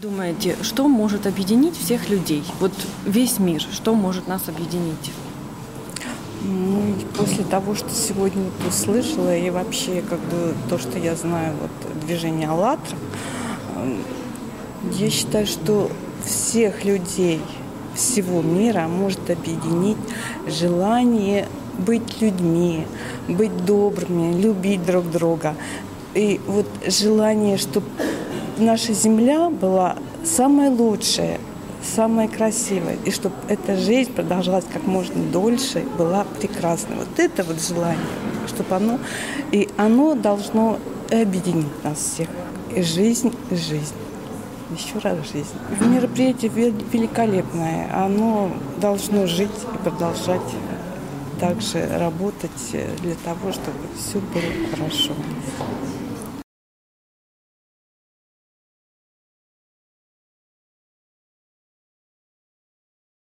думаете, что может объединить всех людей? Вот весь мир, что может нас объединить? Ну, после того, что сегодня вот услышала, и вообще как бы то, что я знаю, вот движение «АЛЛАТРА», я считаю, что всех людей всего мира может объединить желание быть людьми, быть добрыми, любить друг друга. И вот желание, чтобы наша земля была самая лучшая, самая красивая, и чтобы эта жизнь продолжалась как можно дольше, была прекрасной. Вот это вот желание, чтобы оно, и оно должно объединить нас всех. И жизнь, и жизнь. Еще раз жизнь. Мероприятие великолепное. Оно должно жить и продолжать также работать для того, чтобы все было хорошо.